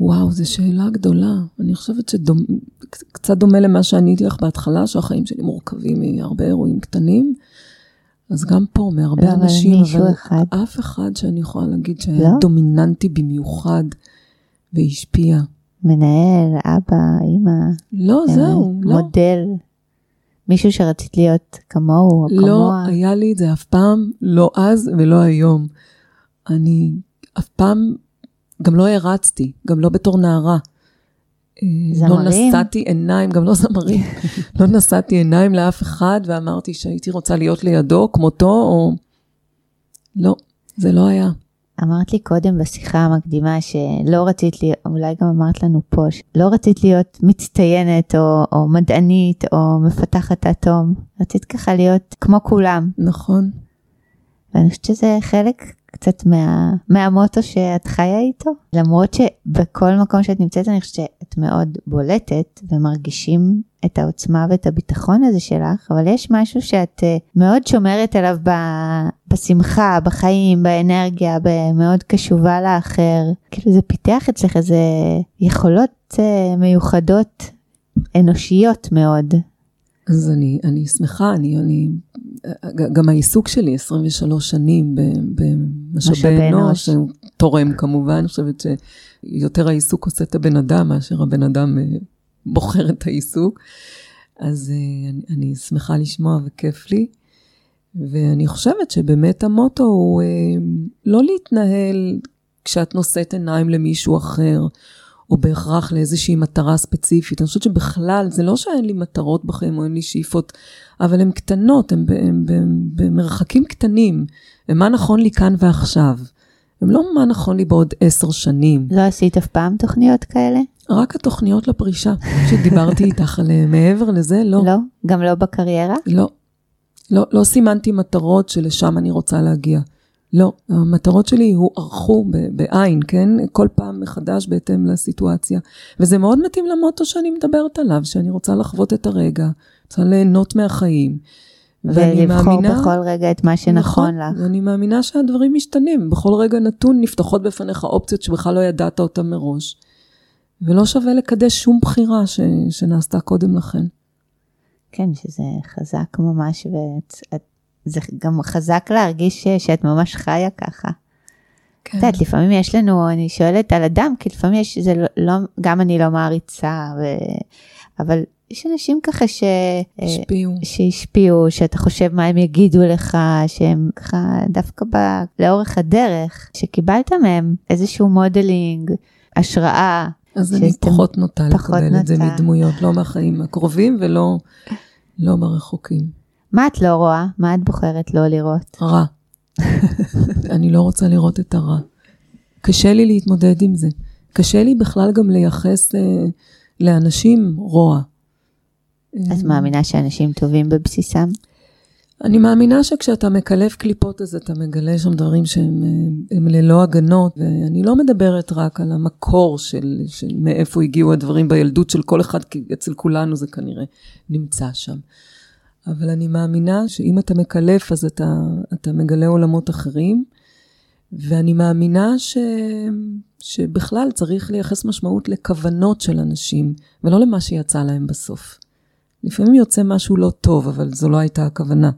וואו, זו שאלה גדולה. אני חושבת שקצת דומה למה שעניתי לך בהתחלה, שהחיים שלי מורכבים מהרבה אירועים קטנים. אז גם פה, מהרבה לא, אנשים, אבל אחד. אף אחד שאני יכולה להגיד שהיה לא? דומיננטי במיוחד והשפיע.
מנהל, אבא, אימא.
לא, אה, זהו,
לא. מודל. מישהו שרצית להיות כמוהו או
לא,
כמוה.
לא, היה לי את זה אף פעם, לא אז ולא היום. אני אף פעם גם לא הרצתי, גם לא בתור נערה.
אה, זמרים?
לא נשאתי עיניים, גם לא זמרים, לא נשאתי עיניים לאף אחד ואמרתי שהייתי רוצה להיות לידו, כמותו, או... לא, זה לא היה.
אמרת לי קודם בשיחה המקדימה שלא רצית להיות, אולי גם אמרת לנו פה, שלא רצית להיות מצטיינת או, או מדענית או מפתחת אטום, רצית ככה להיות כמו כולם.
נכון.
ואני חושבת שזה חלק קצת מה, מהמוטו שאת חיה איתו. למרות שבכל מקום שאת נמצאת אני חושבת שאת מאוד בולטת ומרגישים את העוצמה ואת הביטחון הזה שלך, אבל יש משהו שאת אה, מאוד שומרת עליו ב, בשמחה, בחיים, באנרגיה, מאוד קשובה לאחר. כאילו זה פיתח אצלך איזה יכולות אה, מיוחדות, אנושיות מאוד.
אז אני, אני שמחה, אני, אני גם העיסוק שלי 23 שנים במשאבי
משאבי
אנוש, תורם כמובן, אני חושבת שיותר העיסוק עושה את הבן אדם מאשר הבן אדם אה, בוחר את העיסוק. אז אה, אני, אני שמחה לשמוע וכיף לי. ואני חושבת שבאמת המוטו הוא אה, לא להתנהל כשאת נושאת עיניים למישהו אחר, או בהכרח לאיזושהי מטרה ספציפית. אני חושבת שבכלל, זה לא שאין לי מטרות בחיים או אין לי שאיפות, אבל הן קטנות, הן במרחקים קטנים. הן מה נכון לי כאן ועכשיו. הן לא מה נכון לי בעוד עשר שנים.
לא עשית אף פעם תוכניות כאלה?
רק התוכניות לפרישה, שדיברתי איתך עליהן. מעבר לזה, לא.
לא? גם לא בקריירה?
לא. לא, לא סימנתי מטרות שלשם אני רוצה להגיע. לא, המטרות שלי הוארכו בעין, כן? כל פעם מחדש בהתאם לסיטואציה. וזה מאוד מתאים למוטו שאני מדברת עליו, שאני רוצה לחוות את הרגע, רוצה ליהנות מהחיים.
ולבחור מאמינה, בכל רגע את מה שנכון
נכון,
לך.
ואני מאמינה שהדברים משתנים. בכל רגע נתון נפתחות בפניך אופציות שבכלל לא ידעת אותן מראש. ולא שווה לקדש שום בחירה ש, שנעשתה קודם לכן.
כן, שזה חזק ממש, וזה גם חזק להרגיש ש, שאת ממש חיה ככה. כן. את יודעת, לפעמים יש לנו, אני שואלת על אדם, כי לפעמים יש, זה לא, לא גם אני לא מעריצה, ו, אבל יש אנשים ככה ש...
השפיעו.
שהשפיעו, שאתה חושב מה הם יגידו לך, שהם ככה דווקא ב... לאורך הדרך, שקיבלת מהם איזשהו modeling, השראה.
אז אני פחות נוטה לקבל. את זה מדמויות, לא מהחיים הקרובים ולא לא ברחוקים.
מה את לא רואה? מה את בוחרת לא לראות?
רע. אני לא רוצה לראות את הרע. קשה לי להתמודד עם זה. קשה לי בכלל גם לייחס אה, לאנשים רוע.
את מאמינה שאנשים טובים בבסיסם?
אני מאמינה שכשאתה מקלף קליפות אז אתה מגלה שם דברים שהם ללא הגנות, ואני לא מדברת רק על המקור של, של מאיפה הגיעו הדברים בילדות של כל אחד, כי אצל כולנו זה כנראה נמצא שם. אבל אני מאמינה שאם אתה מקלף אז אתה, אתה מגלה עולמות אחרים, ואני מאמינה ש, שבכלל צריך לייחס משמעות לכוונות של אנשים, ולא למה שיצא להם בסוף. לפעמים יוצא משהו לא טוב, אבל זו לא הייתה הכוונה.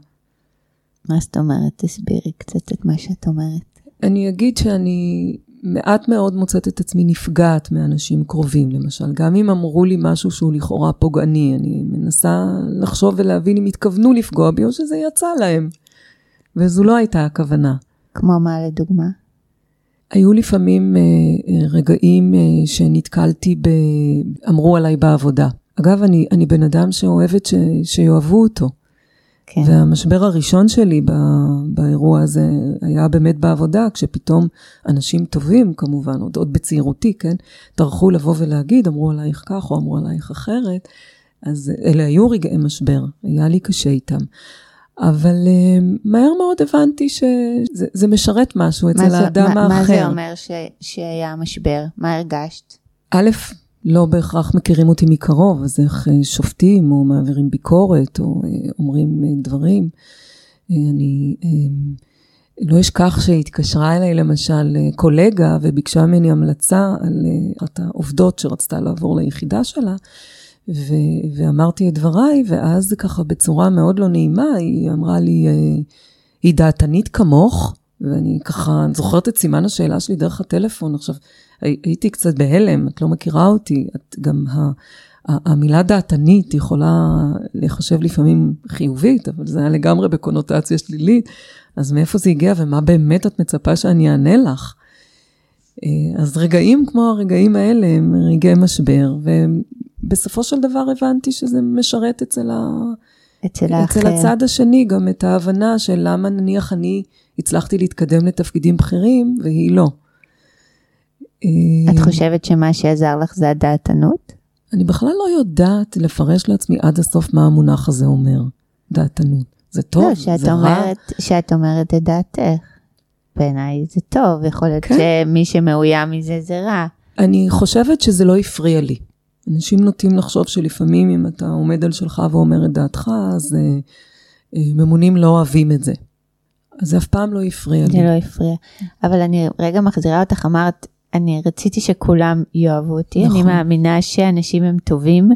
מה זאת אומרת? תסבירי קצת את מה שאת אומרת.
אני אגיד שאני מעט מאוד מוצאת את עצמי נפגעת מאנשים קרובים, למשל. גם אם אמרו לי משהו שהוא לכאורה פוגעני, אני מנסה לחשוב ולהבין אם התכוונו לפגוע בי או שזה יצא להם. וזו לא הייתה הכוונה.
כמו מה לדוגמה?
היו לפעמים אה, רגעים אה, שנתקלתי ב... אמרו עליי בעבודה. אגב, אני, אני בן אדם שאוהבת ש, שיאהבו אותו. כן. והמשבר הראשון שלי ב, באירוע הזה היה באמת בעבודה, כשפתאום אנשים טובים, כמובן, עוד, עוד בצעירותי, כן, טרחו לבוא ולהגיד, אמרו עלייך כך או אמרו עלייך אחרת, אז אלה היו רגעי משבר, היה לי קשה איתם. אבל uh, מהר מאוד הבנתי שזה משרת משהו אצל זה, האדם
מה,
האחר.
מה זה אומר ש, שהיה משבר? מה הרגשת?
א', לא בהכרח מכירים אותי מקרוב, אז איך אה, שופטים או מעבירים ביקורת או אה, אומרים אה, דברים. אני לא אשכח שהתקשרה אליי למשל קולגה וביקשה ממני המלצה על אחת העובדות שרצתה לעבור ליחידה שלה, ו- ואמרתי את דבריי, ואז ככה בצורה מאוד לא נעימה, היא אמרה לי, היא דעתנית כמוך? ואני ככה זוכרת את סימן השאלה שלי דרך הטלפון. עכשיו, הייתי קצת בהלם, את לא מכירה אותי, את גם ה... המילה דעתנית יכולה להיחשב לפעמים חיובית, אבל זה היה לגמרי בקונוטציה שלילית, אז מאיפה זה הגיע ומה באמת את מצפה שאני אענה לך? אה, אז רגעים כמו הרגעים האלה הם רגעי משבר, ובסופו של דבר הבנתי שזה משרת אצל, ה... אצל, אצל הצד השני גם את ההבנה של למה נניח אני הצלחתי להתקדם לתפקידים בכירים והיא לא.
את חושבת שמה שעזר לך זה הדעתנות?
אני בכלל לא יודעת לפרש לעצמי עד הסוף מה המונח הזה אומר, דעתנות. זה טוב, לא,
שאת
זה
אומרת, רע. שאת אומרת את דעתך. בעיניי זה טוב, יכול להיות כן. שמי שמאוים מזה זה רע.
אני חושבת שזה לא הפריע לי. אנשים נוטים לחשוב שלפעמים אם אתה עומד על שלך ואומר את דעתך, אז אה, אה, ממונים לא אוהבים את זה. אז זה אף פעם לא הפריע
לי.
זה
לא הפריע. אבל אני רגע מחזירה אותך, אמרת, אני רציתי שכולם יאהבו אותי, נכון. אני מאמינה שאנשים הם טובים,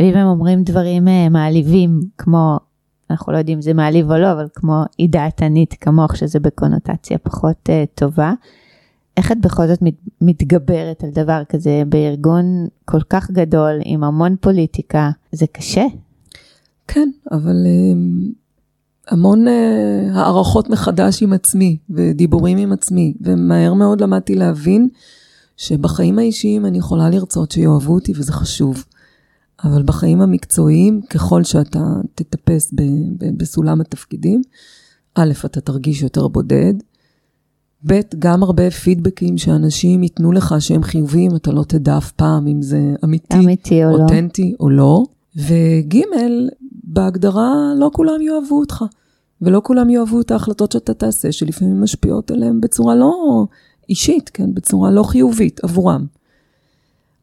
ואם הם אומרים דברים uh, מעליבים, כמו אנחנו לא יודעים אם זה מעליב או לא, אבל כמו היא דעתנית כמוך, שזה בקונוטציה פחות uh, טובה. איך את בכל זאת מת, מתגברת על דבר כזה בארגון כל כך גדול, עם המון פוליטיקה, זה קשה.
כן, אבל um, המון uh, הערכות מחדש עם עצמי, ודיבורים עם עצמי, ומהר מאוד למדתי להבין שבחיים האישיים אני יכולה לרצות שיאהבו אותי וזה חשוב. אבל בחיים המקצועיים, ככל שאתה תטפס ב, ב, בסולם התפקידים, א', אתה תרגיש יותר בודד, ב', גם הרבה פידבקים שאנשים ייתנו לך שהם חיוביים, אתה לא תדע אף פעם אם זה אמיתי,
אמיתי או לא.
אותנטי או לא. וג', בהגדרה לא כולם יאהבו אותך, ולא כולם יאהבו את ההחלטות שאתה תעשה, שלפעמים משפיעות עליהם בצורה לא אישית, כן, בצורה לא חיובית עבורם.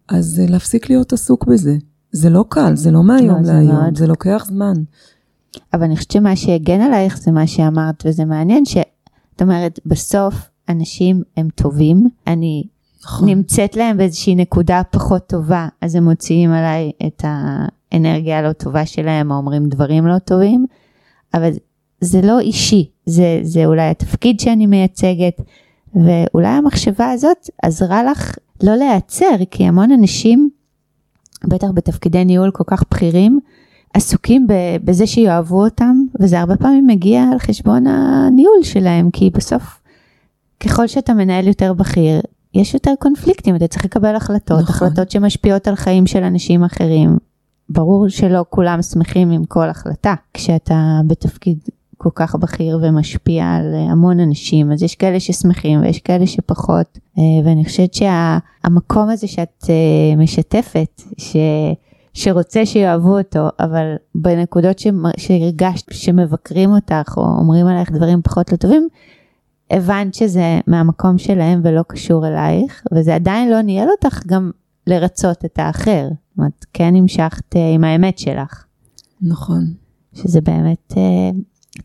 אז אה, להפסיק להיות עסוק בזה. זה לא קל, זה לא מהיום
לא, זה
להיום,
מאוד.
זה לוקח זמן.
אבל אני חושבת שמה שהגן עלייך זה מה שאמרת, וזה מעניין שאת אומרת, בסוף אנשים הם טובים, אני
נכון.
נמצאת להם באיזושהי נקודה פחות טובה, אז הם מוציאים עליי את האנרגיה הלא טובה שלהם, או אומרים דברים לא טובים, אבל זה לא אישי, זה, זה אולי התפקיד שאני מייצגת, ואולי המחשבה הזאת עזרה לך לא להיעצר, כי המון אנשים, בטח בתפקידי ניהול כל כך בכירים, עסוקים בזה שיאהבו אותם, וזה הרבה פעמים מגיע על חשבון הניהול שלהם, כי בסוף, ככל שאתה מנהל יותר בכיר, יש יותר קונפליקטים, אתה צריך לקבל החלטות,
נכון.
החלטות שמשפיעות על חיים של אנשים אחרים. ברור שלא כולם שמחים עם כל החלטה. כשאתה בתפקיד כל כך בכיר ומשפיע על אה, המון אנשים, אז יש כאלה ששמחים ויש כאלה שפחות. אה, ואני חושבת שהמקום הזה שאת אה, משתפת, ש... שרוצה שיאהבו אותו, אבל בנקודות שהרגשת שמבקרים אותך או אומרים עלייך דברים פחות לא טובים, הבנת שזה מהמקום שלהם ולא קשור אלייך, וזה עדיין לא ניהל אותך גם לרצות את האחר. זאת אומרת, כן המשכת אה, עם האמת שלך,
נכון.
שזה באמת אה,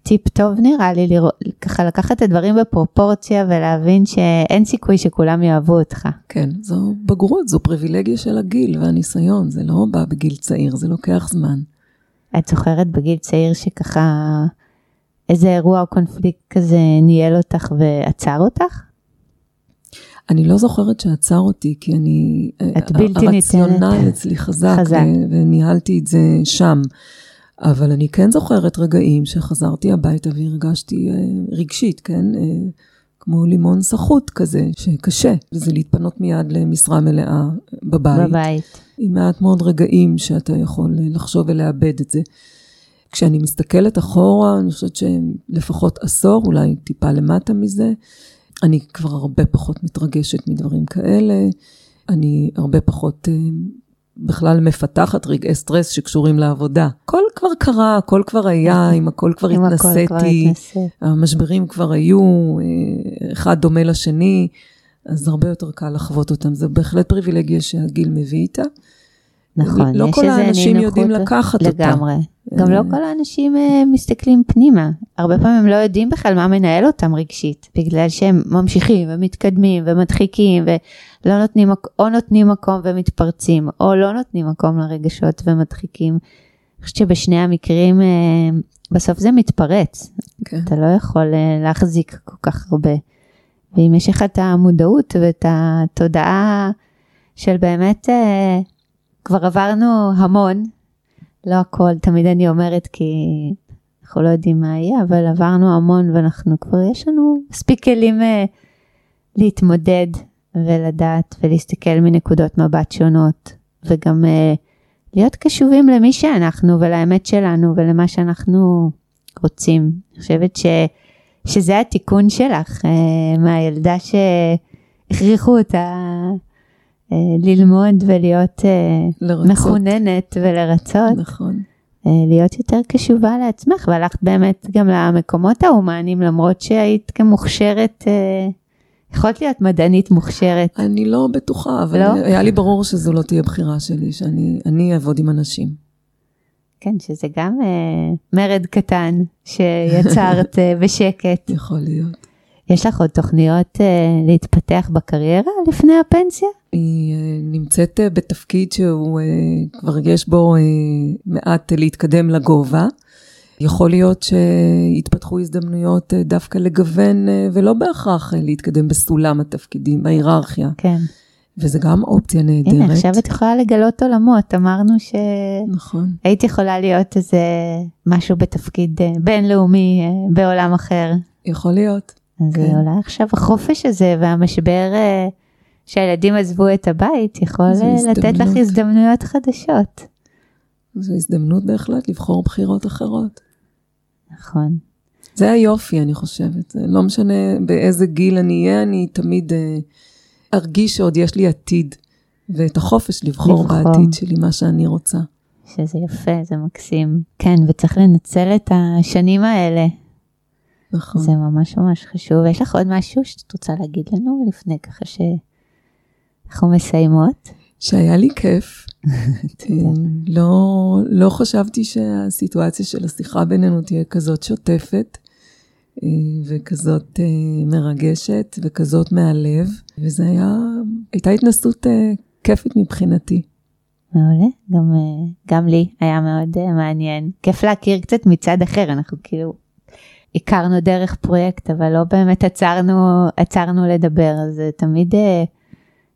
טיפ טוב נראה לי, לראות, ככה לקחת את הדברים בפרופורציה ולהבין שאין סיכוי שכולם יאהבו אותך.
כן, זו בגרות, זו פריבילגיה של הגיל והניסיון, זה לא בא בגיל צעיר, זה לוקח זמן.
את זוכרת בגיל צעיר שככה איזה אירוע או קונפליקט כזה ניהל אותך ועצר אותך?
אני לא זוכרת שעצר אותי, כי אני...
את בלתי
הרציונל
ניתנת.
אצלי חזק,
חזק.
ו- וניהלתי את זה שם. אבל אני כן זוכרת רגעים שחזרתי הביתה והרגשתי אה, רגשית, כן? אה, כמו לימון סחוט כזה, שקשה. וזה להתפנות מיד למשרה מלאה בבית.
בבית.
עם מעט מאוד רגעים שאתה יכול אה, לחשוב ולאבד את זה. כשאני מסתכלת אחורה, אני חושבת שלפחות עשור, אולי טיפה למטה מזה, אני כבר הרבה פחות מתרגשת מדברים כאלה, אני הרבה פחות אה, בכלל מפתחת רגעי סטרס שקשורים לעבודה. הכל כבר קרה, הכל כבר היה, עם הכל כבר
עם הכל כבר
התנסיתי,
התנסית.
המשברים כבר היו, אה, אחד דומה לשני, אז הרבה יותר קל לחוות אותם. זה בהחלט פריבילגיה שהגיל מביא איתה.
נכון,
לא
יש
כל
איזה
האנשים יודעים לקחת אותה.
לגמרי. גם לא כל האנשים אה, מסתכלים פנימה. הרבה פעמים הם לא יודעים בכלל מה מנהל אותם רגשית, בגלל שהם ממשיכים ומתקדמים ומדחיקים ולא נותנים, או נותנים מקום ומתפרצים, או לא נותנים מקום לרגשות ומדחיקים. אני חושבת שבשני המקרים אה, בסוף זה מתפרץ.
כן.
אתה לא יכול אה, להחזיק כל כך הרבה. ואם יש לך את המודעות ואת התודעה של באמת, אה, כבר עברנו המון, לא הכל, תמיד אני אומרת כי אנחנו לא יודעים מה יהיה, אבל עברנו המון ואנחנו כבר, יש לנו מספיק כלים אה, להתמודד ולדעת ולהסתכל מנקודות מבט שונות, וגם אה, להיות קשובים למי שאנחנו ולאמת שלנו ולמה שאנחנו רוצים. אני חושבת ש, שזה התיקון שלך אה, מהילדה שהכריחו אותה ללמוד ולהיות אה,
לרצות.
מחוננת ולרצות,
נכון.
אה, להיות יותר קשובה לעצמך, והלכת באמת גם למקומות ההומניים, למרות שהיית כמוכשרת, אה, יכולת להיות מדענית מוכשרת.
אני לא בטוחה, אבל
לא?
היה לי ברור שזו לא תהיה בחירה שלי, שאני אני אעבוד עם אנשים.
כן, שזה גם אה, מרד קטן שיצרת אה, בשקט.
יכול להיות.
יש לך עוד תוכניות אה, להתפתח בקריירה לפני הפנסיה?
היא אה, נמצאת אה, בתפקיד שהוא, אה, כבר יש בו אה, מעט להתקדם לגובה. יכול להיות שיתפתחו הזדמנויות דווקא לגוון ולא בהכרח להתקדם בסולם התפקידים, בהיררכיה.
כן.
וזה גם אופציה נהדרת.
הנה, עכשיו את יכולה לגלות עולמות, אמרנו
נכון.
שהיית יכולה להיות איזה משהו בתפקיד בינלאומי בעולם אחר.
יכול להיות.
אז
כן.
אולי עכשיו החופש הזה והמשבר אה, שהילדים עזבו את הבית יכול אה, לתת לך. הזדמנויות חדשות.
זו הזדמנות בהחלט לבחור בחירות אחרות.
נכון.
זה היופי, אני חושבת. לא משנה באיזה גיל אני אהיה, אני תמיד אה, ארגיש שעוד יש לי עתיד, ואת החופש לבחור,
לבחור.
בעתיד שלי מה שאני רוצה.
שזה יפה, זה מקסים. כן, וצריך לנצל את השנים האלה,
נכון.
זה ממש ממש חשוב. יש לך עוד משהו שאת רוצה להגיד לנו לפני ככה שאנחנו מסיימות?
שהיה לי כיף. אה, לא, לא חשבתי שהסיטואציה של השיחה בינינו תהיה כזאת שוטפת, אה, וכזאת אה, מרגשת, וכזאת מהלב, היה, הייתה התנסות אה, כיפית מבחינתי.
מעולה, גם, גם לי היה מאוד מעניין. כיף להכיר קצת מצד אחר, אנחנו כאילו הכרנו דרך פרויקט, אבל לא באמת עצרנו, עצרנו לדבר, אז זה תמיד אה,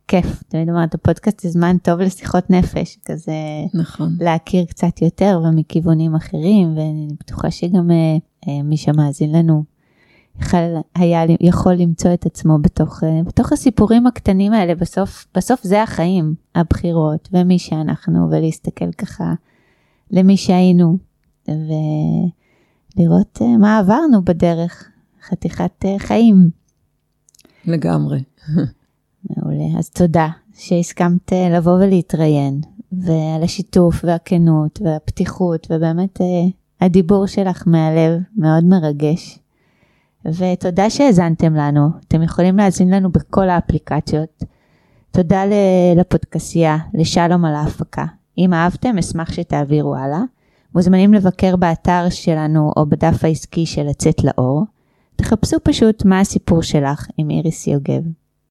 כיף. תמיד אומרת, הפודקאסט זה זמן טוב לשיחות נפש, כזה
נכון.
להכיר קצת יותר ומכיוונים אחרים, ואני בטוחה שגם אה, אה, מי שמאזין לנו יכול, היה, יכול למצוא את עצמו בתוך, אה, בתוך הסיפורים הקטנים האלה, בסוף, בסוף זה החיים, הבחירות, ומי שאנחנו, ולהסתכל ככה למי שהיינו, ולראות אה, מה עברנו בדרך, חתיכת אה, חיים.
לגמרי.
מעולה, אז תודה שהסכמת אה, לבוא ולהתראיין, ועל השיתוף והכנות והפתיחות, ובאמת הדיבור שלך מהלב מאוד מרגש. ותודה שהאזנתם לנו, אתם יכולים להאזין לנו בכל האפליקציות. תודה לפודקסייה, לשלום על ההפקה. אם אהבתם, אשמח שתעבירו הלאה. מוזמנים לבקר באתר שלנו או בדף העסקי של לצאת לאור. תחפשו פשוט מה הסיפור שלך עם איריס יוגב.